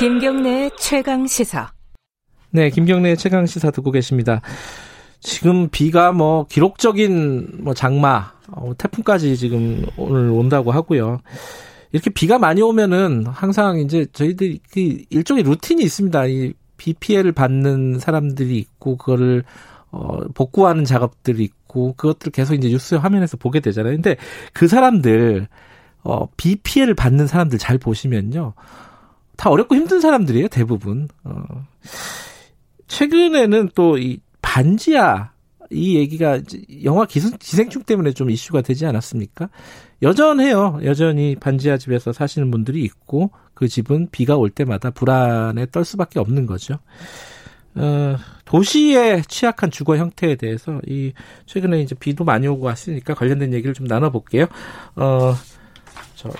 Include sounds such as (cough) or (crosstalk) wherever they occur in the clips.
김경래 최강 시사. 네, 김경래 최강 시사 듣고 계십니다. 지금 비가 뭐 기록적인 뭐 장마, 어, 태풍까지 지금 오늘 온다고 하고요. 이렇게 비가 많이 오면은 항상 이제 저희들이 그 일종의 루틴이 있습니다. 이 비 피해를 받는 사람들이 있고 그거를 어 복구하는 작업들이 있고 그것들 계속 이제 뉴스 화면에서 보게 되잖아요. 근데 그 사람들 어비 피해를 받는 사람들 잘 보시면요. 다 어렵고 힘든 사람들이에요, 대부분. 어 최근에는 또 이 반지하 이 얘기가 영화 기생, 기생충 때문에 좀 이슈가 되지 않았습니까? 여전해요. 여전히 반지하 집에서 사시는 분들이 있고 그 집은 비가 올 때마다 불안에 떨 수밖에 없는 거죠. 어, 도시의 취약한 주거 형태에 대해서 이 최근에 이제 비도 많이 오고 왔으니까 관련된 얘기를 좀 나눠볼게요. 어, 저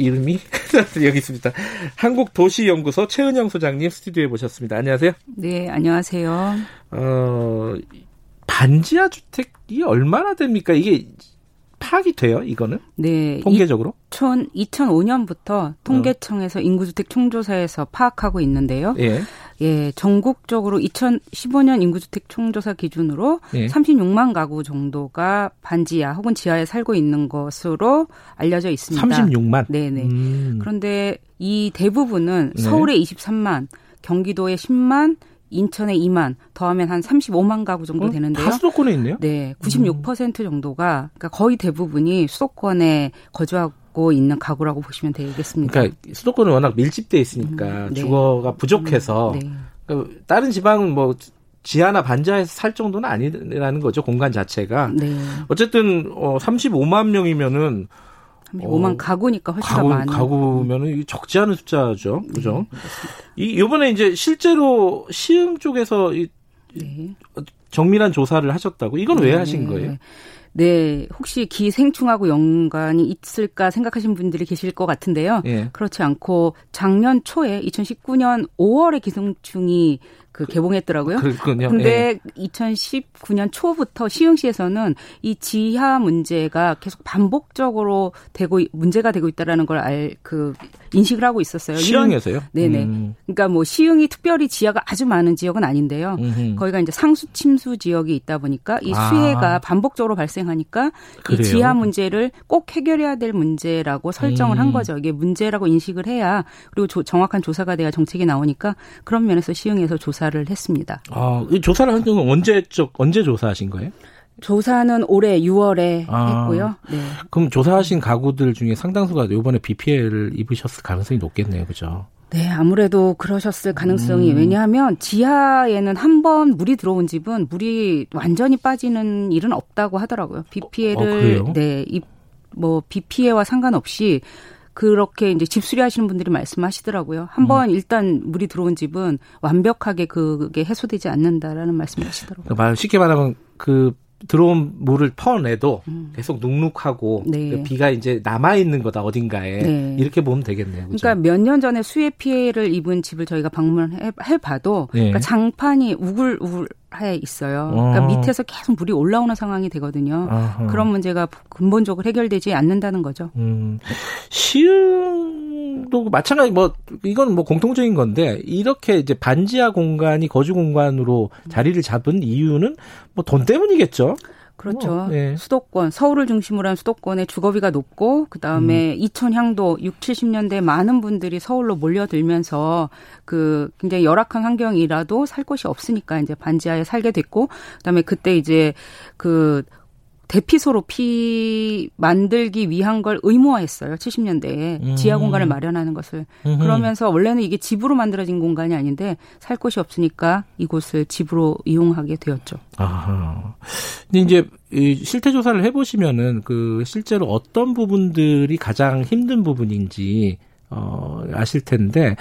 이름이 (laughs) 여기 있습니다. 한국도시연구소 최은영 소장님 스튜디오에 모셨습니다. 안녕하세요. 네, 안녕하세요. 어, 반지하 주택이 얼마나 됩니까? 이게 파악이 돼요, 이거는? 네. 통계적으로? 2000, 2005년부터 통계청에서 어. 인구주택 총조사에서 파악하고 있는데요. 예. 예, 전국적으로 2015년 인구주택 총조사 기준으로 예. 36만 가구 정도가 반지하 혹은 지하에 살고 있는 것으로 알려져 있습니다. 36만? 네 네. 음. 그런데 이 대부분은 네. 서울에 23만, 경기도에 10만, 인천에 2만, 더하면 한 35만 가구 정도 어? 되는데요. 다 수도권에 있네요? 네. 96% 음. 정도가, 그러니까 거의 대부분이 수도권에 거주하고 있는 가구라고 보시면 되겠습니다. 그러니까 수도권은 워낙 밀집돼 있으니까 음, 네. 주거가 부족해서 음, 네. 그러니까 다른 지방은 뭐 지하나 반지하에서 살 정도는 아니라는 거죠 공간 자체가. 네. 어쨌든 어 35만 명이면은 35만 어, 가구니까 훨씬 가구, 더 많은. 가구면은 적지 않은 숫자죠. 네, 그죠? 네, 이 요번에 이제 실제로 시흥 쪽에서 이 네. 정밀한 조사를 하셨다고. 이건 왜 네. 하신 거예요? 네, 혹시 기생충하고 연관이 있을까 생각하시는 분들이 계실 것 같은데요. 예. 그렇지 않고 작년 초에 2019년 5월에 기생충이 그 개봉했더라고요. 그렇군요. 근데 예. 2019년 초부터 시흥시에서는 이 지하 문제가 계속 반복적으로 되고 문제가 되고 있다라는 걸 알 그 인식을 하고 있었어요. 시흥에서요? 네네. 음. 그러니까 뭐 시흥이 특별히 지하가 아주 많은 지역은 아닌데요. 음흠. 거기가 이제 상수 침수 지역이 있다 보니까 이 아. 수해가 아. 반복적으로 발생하니까 그래요? 이 지하 문제를 꼭 해결해야 될 문제라고 설정을 음. 한 거죠. 이게 문제라고 인식을 해야 그리고 조, 정확한 조사가 돼야 정책이 나오니까 그런 면에서 시흥에서 조사 를 했습니다. 아, 이 조사를 한 건 언제적 언제 조사하신 거예요? 조사는 올해 6월에 아, 했고요. 네. 그럼 조사하신 가구들 중에 상당수가 이번에 비 피해를 입으셨을 가능성이 높겠네요, 그죠? 네, 아무래도 그러셨을 가능성이 음. 왜냐하면 지하에는 한 번 물이 들어온 집은 물이 완전히 빠지는 일은 없다고 하더라고요. 비 피해를 어, 네, 이뭐비 피해와 상관없이 그렇게 이제 집수리 하시는 분들이 말씀하시더라고요. 한번 음. 일단 물이 들어온 집은 완벽하게 그게 해소되지 않는다라는 말씀을 하시더라고요. 말 쉽게 말하면 그 들어온 물을 퍼내도 음. 계속 눅눅하고 네. 그 비가 이제 남아 있는 거다 어딘가에 네. 이렇게 보면 되겠네요. 그렇죠? 그러니까 몇 년 전에 수해 피해를 입은 집을 저희가 방문해 봐도 네. 그러니까 장판이 우글우글 해 있어요. 그러니까 어. 밑에서 계속 물이 올라오는 상황이 되거든요. 어허. 그런 문제가 근본적으로 해결되지 않는다는 거죠. 음. 시흥도 마찬가지 뭐 이건 뭐 공통적인 건데 이렇게 이제 반지하 공간이 거주 공간으로 자리를 잡은 이유는 뭐 돈 때문이겠죠. 그렇죠. 어, 네. 수도권, 서울을 중심으로 한 수도권의 주거비가 높고 그다음에 음. 이천 향도 6, 70년대 많은 분들이 서울로 몰려들면서 그 굉장히 열악한 환경이라도 살 곳이 없으니까 이제 반지하에 살게 됐고 그다음에 그때 이제 그 대피소로 피 만들기 위한 걸 의무화했어요. 70년대에 음. 지하 공간을 마련하는 것을. 음흠. 그러면서 원래는 이게 집으로 만들어진 공간이 아닌데 살 곳이 없으니까 이곳을 집으로 이용하게 되었죠. 아. 근데 이제 이 실태 조사를 해 보시면은 그 실제로 어떤 부분들이 가장 힘든 부분인지 어 아실 텐데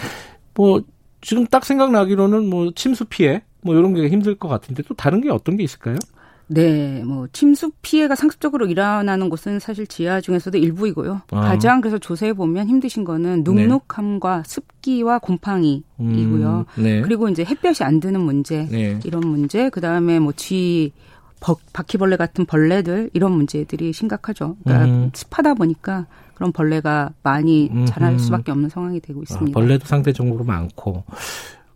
뭐 지금 딱 생각나기로는 뭐 침수 피해 뭐 이런 게 힘들 것 같은데 또 다른 게 어떤 게 있을까요? 네, 뭐 침수 피해가 상습적으로 일어나는 곳은 사실 지하 중에서도 일부이고요. 아. 가장 그래서 조사해 보면 힘드신 거는 네. 눅눅함과 네. 습기와 곰팡이이고요. 음, 네. 그리고 이제 햇볕이 안 드는 문제, 네. 이런 문제, 그 다음에 뭐 쥐, 바퀴벌레 같은 벌레들 이런 문제들이 심각하죠. 그러니까 음. 습하다 보니까 그런 벌레가 많이 자랄 수밖에 없는 상황이 되고 있습니다. 아, 벌레도 상대적으로 많고.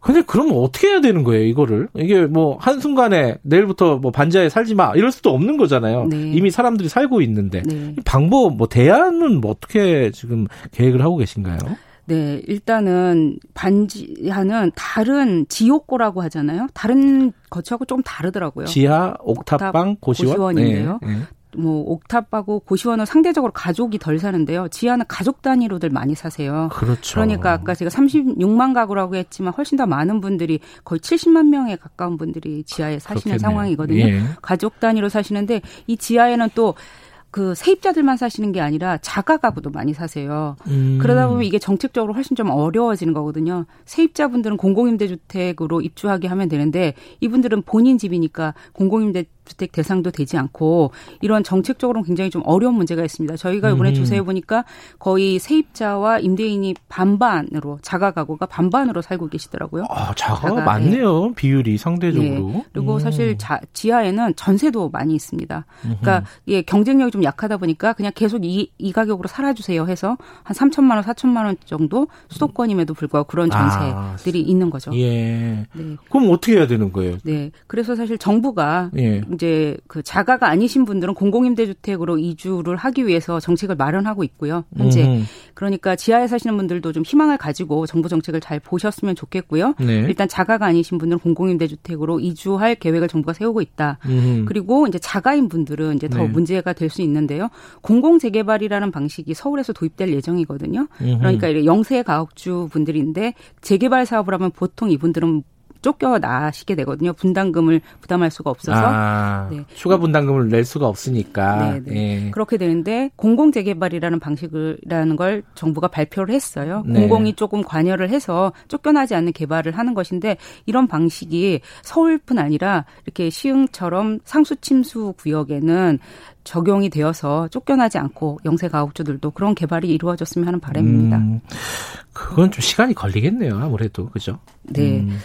근데 그러면 어떻게 해야 되는 거예요, 이거를? 이게 뭐, 한순간에 내일부터 뭐 반지하에 살지 마, 이럴 수도 없는 거잖아요. 네. 이미 사람들이 살고 있는데. 네. 방법, 뭐, 대안은 뭐 어떻게 지금 계획을 하고 계신가요? 네, 일단은 반지하는 다른 지옥고라고 하잖아요. 다른 거치하고 좀 다르더라고요. 지하, 옥탑방, 고시원? 고시원인데요. 네, 네. 뭐 옥탑하고 고시원은 상대적으로 가족이 덜 사는데요. 지하는 가족 단위로들 많이 사세요. 그렇죠. 그러니까 아까 제가 36만 가구라고 했지만 훨씬 더 많은 분들이 거의 70만 명에 가까운 분들이 지하에 사시는 그렇겠네요. 상황이거든요. 예. 가족 단위로 사시는데 이 지하에는 또그 세입자들만 사시는 게 아니라 자가 가구도 많이 사세요. 음. 그러다 보면 이게 정책적으로 훨씬 좀 어려워지는 거거든요. 세입자분들은 공공임대주택으로 입주하게 하면 되는데 이분들은 본인 집이니까 공공임대 주택 대상도 되지 않고 이런 정책적으로는 굉장히 좀 어려운 문제가 있습니다. 저희가 이번에 음. 조사해 보니까 거의 세입자와 임대인이 반반으로 자가 가구가 반반으로 살고 계시더라고요. 아, 자가가 자가, 많네요. 네. 비율이 상대적으로. 네. 그리고 음. 사실 자, 지하에는 전세도 많이 있습니다. 그러니까 이게 경쟁력이 좀 약하다 보니까 그냥 계속 이, 이 가격으로 살아 주세요 해서 한 3천만 원, 4천만 원 정도 수도권임에도 불구하고 그런 아, 전세들이 아. 있는 거죠. 예. 네. 그럼 어떻게 해야 되는 거예요? 네. 그래서 사실 정부가 예. 이제 그 자가가 아니신 분들은 공공임대주택으로 이주를 하기 위해서 정책을 마련하고 있고요. 현재 음. 그러니까 지하에 사시는 분들도 좀 희망을 가지고 정부 정책을 잘 보셨으면 좋겠고요. 네. 일단 자가가 아니신 분들은 공공임대주택으로 이주할 계획을 정부가 세우고 있다. 음. 그리고 이제 자가인 분들은 이제 더 네. 문제가 될 수 있는데요. 공공재개발이라는 방식이 서울에서 도입될 예정이거든요. 음. 그러니까 영세 가옥주 분들인데 재개발 사업을 하면 보통 이분들은 쫓겨 나시게 되거든요. 분담금을 부담할 수가 없어서 아, 네. 추가 분담금을 낼 수가 없으니까 네, 네. 예. 그렇게 되는데 공공 재개발이라는 방식이라는 걸 정부가 발표를 했어요. 네. 공공이 조금 관여를 해서 쫓겨나지 않는 개발을 하는 것인데 이런 방식이 서울뿐 아니라 이렇게 시흥처럼 상수 침수 구역에는 적용이 되어서 쫓겨나지 않고 영세 가옥주들도 그런 개발이 이루어졌으면 하는 바람입니다. 음, 그건 좀 시간이 걸리겠네요. 아무래도 그죠? 네. 음.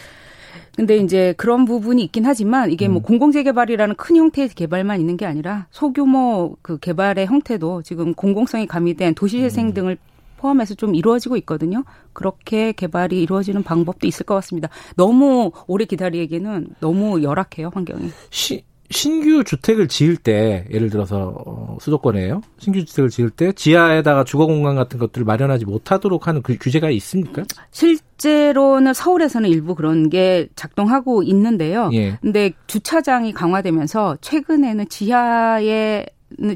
근데 이제 그런 부분이 있긴 하지만 이게 뭐 음. 공공재개발이라는 큰 형태의 개발만 있는 게 아니라 소규모 그 개발의 형태도 지금 공공성이 가미된 도시재생 음. 등을 포함해서 좀 이루어지고 있거든요. 그렇게 개발이 이루어지는 방법도 있을 것 같습니다. 너무 오래 기다리기에는 너무 열악해요, 환경이. 시, 신규 주택을 지을 때 예를 들어서 어, 수도권에요. 신규 주택을 지을 때 지하에다가 주거 공간 같은 것들을 마련하지 못하도록 하는 그 규제가 있습니까? 실제로는 서울에서는 일부 그런 게 작동하고 있는데요. 예. 근데 주차장이 강화되면서 최근에는 지하에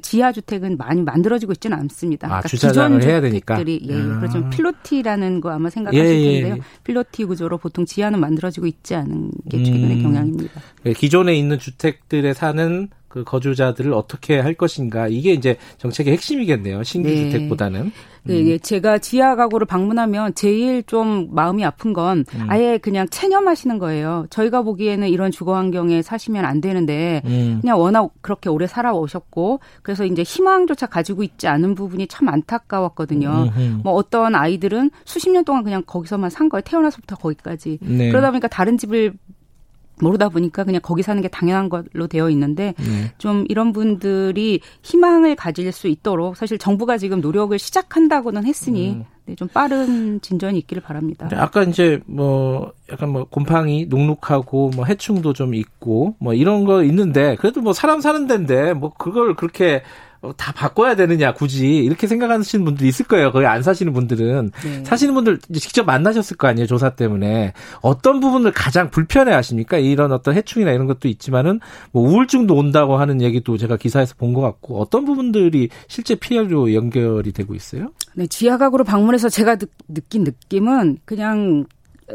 지하 주택은 많이 만들어지고 있지는 않습니다. 아, 그러니까 주차장을 해야 되니까. 예, 아. 그렇죠. 필로티라는 거 아마 생각하실 예, 예, 텐데요. 예. 필로티 구조로 보통 지하는 만들어지고 있지 않은 게 최근의 음. 경향입니다. 예, 기존에 있는 주택들에 사는 그 거주자들을 어떻게 할 것인가 이게 이제 정책의 핵심이겠네요. 신규 네. 주택보다는. 네, 음. 제가 지하 가구를 방문하면 제일 좀 마음이 아픈 건 음. 아예 그냥 체념하시는 거예요. 저희가 보기에는 이런 주거 환경에 사시면 안 되는데 음. 그냥 워낙 그렇게 오래 살아오셨고 그래서 이제 희망조차 가지고 있지 않은 부분이 참 안타까웠거든요. 뭐 어떤 아이들은 수십 년 동안 그냥 거기서만 산 거예요. 태어나서부터 거기까지. 네. 그러다 보니까 다른 집을 모르다 보니까 그냥 거기 사는 게 당연한 걸로 되어 있는데 네. 좀 이런 분들이 희망을 가질 수 있도록 사실 정부가 지금 노력을 시작한다고는 했으니 음. 네, 좀 빠른 진전이 있기를 바랍니다. 아까 이제 뭐 약간 뭐 곰팡이 눅눅하고 뭐 해충도 좀 있고 뭐 이런 거 있는데 그래도 뭐 사람 사는 데인데 뭐 그걸 그렇게 어, 다 바꿔야 되느냐 굳이 이렇게 생각하시는 분들이 있을 거예요. 거기 안 사시는 분들은 네. 사시는 분들 직접 만나셨을 거 아니에요 조사 때문에 어떤 부분을 가장 불편해 하십니까? 이런 어떤 해충이나 이런 것도 있지만은 뭐 우울증도 온다고 하는 얘기도 제가 기사에서 본 것 같고 어떤 부분들이 실제 피해로 연결이 되고 있어요? 네, 지하 가구로 방문해서 제가 느, 느낀 느낌은 그냥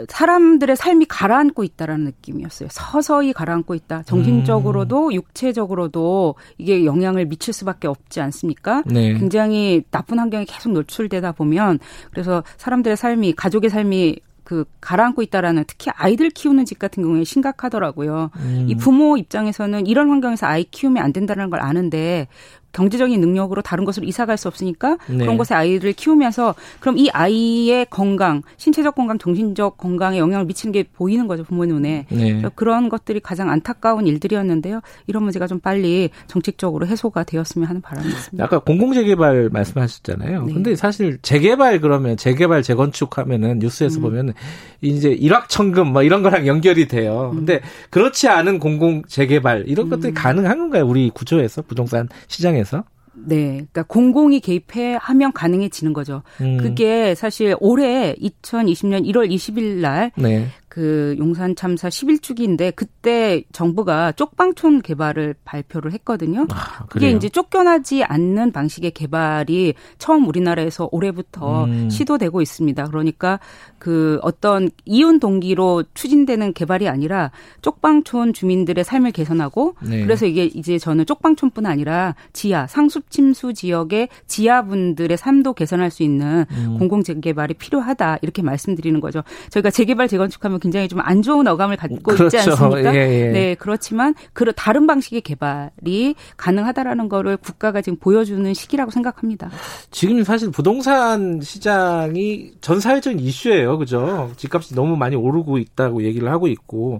사람들의 삶이 가라앉고 있다라는 느낌이었어요. 서서히 가라앉고 있다. 정신적으로도 음. 육체적으로도 이게 영향을 미칠 수밖에 없지 않습니까? 네. 굉장히 나쁜 환경에 계속 노출되다 보면 그래서 사람들의 삶이 가족의 삶이 그 가라앉고 있다라는 특히 아이들 키우는 집 같은 경우에 심각하더라고요. 음. 이 부모 입장에서는 이런 환경에서 아이 키우면 안 된다는 걸 아는데 경제적인 능력으로 다른 곳으로 이사 갈 수 없으니까 네. 그런 곳에 아이를 키우면서 그럼 이 아이의 건강, 신체적 건강, 정신적 건강에 영향을 미치는 게 보이는 거죠 부모 눈에. 네. 그런 것들이 가장 안타까운 일들이었는데요. 이런 문제가 좀 빨리 정책적으로 해소가 되었으면 하는 바람이 있습니다. 아까 공공재개발 말씀하셨잖아요. 네. 근데 사실 재개발 그러면 재개발 재건축하면은 뉴스에서 음. 보면 이제 일확천금 뭐 이런 거랑 연결이 돼요. 음. 근데 그렇지 않은 공공 재개발 이런 것들이 음. 가능한 건가요? 우리 구조에서 부동산 시장에서? 네. 그러니까 공공이 개입해 하면 가능해지는 거죠. 음. 그게 사실 올해 2020년 1월 20일 날 네. 그 용산 참사 11주기인데 그때 정부가 쪽방촌 개발을 발표를 했거든요. 아, 그게 이제 쫓겨나지 않는 방식의 개발이 처음 우리나라에서 올해부터 음. 시도되고 있습니다. 그러니까 그 어떤 이윤 동기로 추진되는 개발이 아니라 쪽방촌 주민들의 삶을 개선하고 네. 그래서 이게 이제 저는 쪽방촌뿐 아니라 지하 상습 침수 지역의 지하분들의 삶도 개선할 수 있는 음. 공공 재개발이 필요하다 이렇게 말씀드리는 거죠. 저희가 재개발 재건축하면 굉장히 좀 안 좋은 어감을 갖고 그렇죠. 있지 않습니까? 예, 예. 네, 그렇지만 그 다른 방식의 개발이 가능하다라는 거를 국가가 지금 보여주는 시기라고 생각합니다. 지금 사실 부동산 시장이 전 사회적인 이슈예요. 그죠? 집값이 너무 많이 오르고 있다고 얘기를 하고 있고.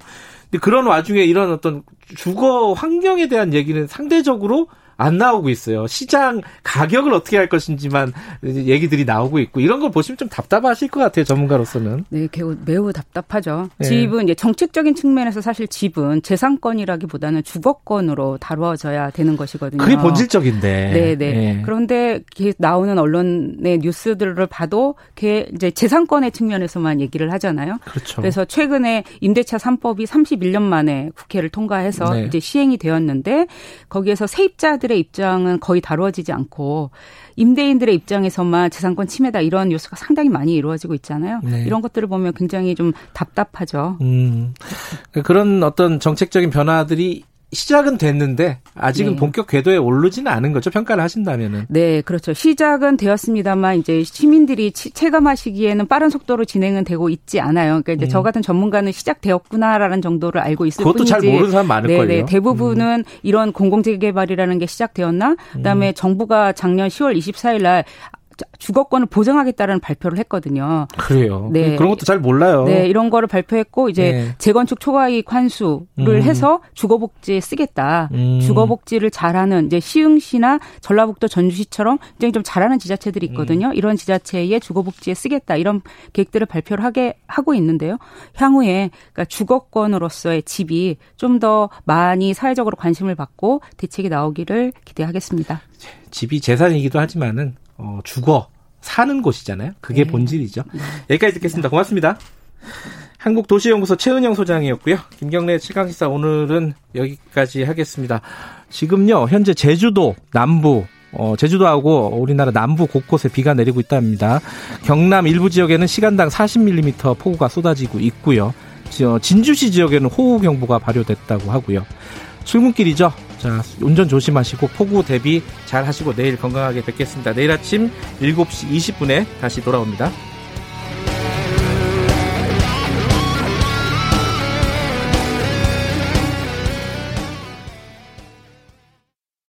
근데 그런 와중에 이런 어떤 주거 환경에 대한 얘기는 상대적으로 안 나오고 있어요. 시장 가격을 어떻게 할 것인지만 얘기들이 나오고 있고 이런 걸 보시면 좀 답답하실 것 같아요. 전문가로서는. 네, 매우, 매우 답답하죠. 네. 집은 이제 정책적인 측면에서 사실 집은 재산권이라기보다는 주거권으로 다루어져야 되는 것이거든요. 그게 본질적인데. 네, 네. 네. 그런데 나오는 언론의 뉴스들을 봐도 이제 재산권의 측면에서만 얘기를 하잖아요. 그렇죠. 그래서 최근에 임대차 3법이 31년 만에 국회를 통과해서 네. 이제 시행이 되었는데 거기에서 세입자들 세입자들의 입장은 거의 다루어지지 않고 임대인들의 입장에서만 재산권 침해다 이런 뉴스가 상당히 많이 이루어지고 있잖아요. 네. 이런 것들을 보면 굉장히 좀 답답하죠. 음, 그런 어떤 정책적인 변화들이 시작은 됐는데 아직은 네. 본격 궤도에 오르지는 않은 거죠. 평가를 하신다면은. 네, 그렇죠. 시작은 되었습니다만 이제 시민들이 체감하시기에는 빠른 속도로 진행은 되고 있지 않아요. 그러니까 이제 음. 저 같은 전문가는 시작되었구나라는 정도를 알고 있을 그것도 뿐이지. 잘 모르는 사람 많을 네네, 거예요. 대부분은 음. 이런 공공재개발이라는 게 시작되었나? 그다음에 음. 정부가 작년 10월 24일 날 주거권을 보장하겠다는 발표를 했거든요. 그래요. 네. 그런 것도 잘 몰라요. 네, 이런 거를 발표했고 이제 네. 재건축 초과이익 환수를 음. 해서 주거복지에 쓰겠다. 음. 주거복지를 잘하는 이제 시흥시나 전라북도 전주시처럼 굉장히 좀 잘하는 지자체들이 있거든요. 음. 이런 지자체에 주거복지에 쓰겠다. 이런 계획들을 발표를 하게 하고 있는데요. 향후에 그러니까 주거권으로서의 집이 좀 더 많이 사회적으로 관심을 받고 대책이 나오기를 기대하겠습니다. 집이 재산이기도 하지만은 어, 죽어 사는 곳이잖아요. 그게 네. 본질이죠. 네. 여기까지 듣겠습니다. 고맙습니다. 한국도시연구소 최은영 소장이었고요. 김경래 최강시사 오늘은 여기까지 하겠습니다. 지금요 현재 제주도 남부 어, 제주도하고 우리나라 남부 곳곳에 비가 내리고 있답니다. 경남 일부 지역에는 시간당 40mm 폭우가 쏟아지고 있고요. 진주시 지역에는 호우 경보가 발효됐다고 하고요. 출근길이죠. 자, 운전 조심하시고 폭우 대비 잘 하시고 내일 건강하게 뵙겠습니다. 내일 아침 7시 20분에 다시 돌아옵니다.